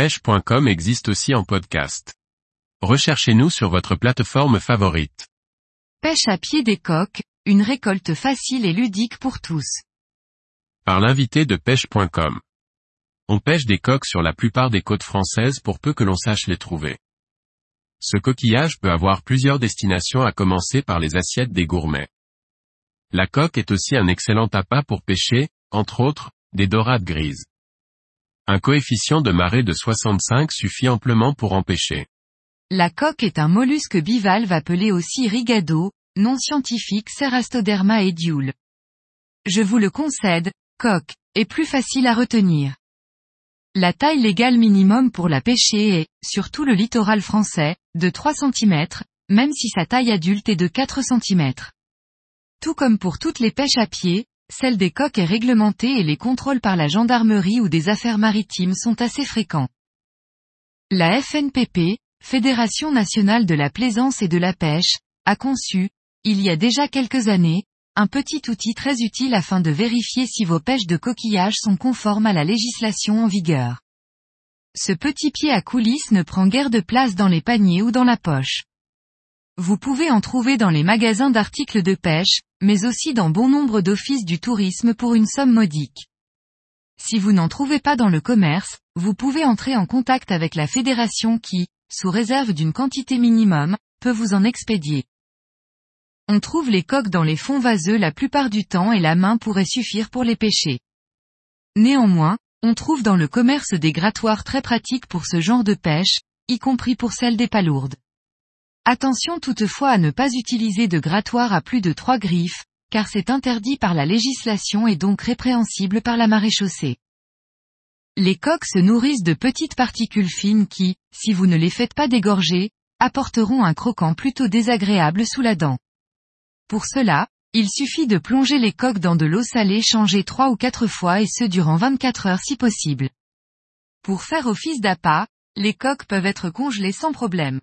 pêche.com existe aussi en podcast. Recherchez-nous sur votre plateforme favorite. Pêche à pied des coques, une récolte facile et ludique pour tous. Par l'invité de pêche.com. On pêche des coques sur la plupart des côtes françaises pour peu que l'on sache les trouver. Ce coquillage peut avoir plusieurs destinations à commencer par les assiettes des gourmets. La coque est aussi un excellent appât pour pêcher, entre autres, des dorades grises. Un coefficient de marée de 65 suffit amplement pour empêcher. La coque est un mollusque bivalve appelé aussi rigado, nom scientifique Cerastoderma ediule. Je vous le concède, coque, est plus facile à retenir. La taille légale minimum pour la pêcher est, sur tout le littoral français, de 3 cm, même si sa taille adulte est de 4 cm. Tout comme pour toutes les pêches à pied, celle des coques est réglementée et les contrôles par la gendarmerie ou des affaires maritimes sont assez fréquents. La FNPP, Fédération nationale de la plaisance et de la pêche, a conçu, il y a déjà quelques années, un petit outil très utile afin de vérifier si vos pêches de coquillages sont conformes à la législation en vigueur. Ce petit pied à coulisses ne prend guère de place dans les paniers ou dans la poche. Vous pouvez en trouver dans les magasins d'articles de pêche, mais aussi dans bon nombre d'offices du tourisme pour une somme modique. Si vous n'en trouvez pas dans le commerce, vous pouvez entrer en contact avec la fédération qui, sous réserve d'une quantité minimum, peut vous en expédier. On trouve les coques dans les fonds vaseux la plupart du temps et la main pourrait suffire pour les pêcher. Néanmoins, on trouve dans le commerce des grattoirs très pratiques pour ce genre de pêche, y compris pour celle des palourdes. Attention toutefois à ne pas utiliser de grattoir à plus de trois griffes, car c'est interdit par la législation et donc répréhensible par la maréchaussée. Les coques se nourrissent de petites particules fines qui, si vous ne les faites pas dégorger, apporteront un croquant plutôt désagréable sous la dent. Pour cela, il suffit de plonger les coques dans de l'eau salée changée trois ou quatre fois et ce durant 24 heures si possible. Pour faire office d'appât, les coques peuvent être congelées sans problème.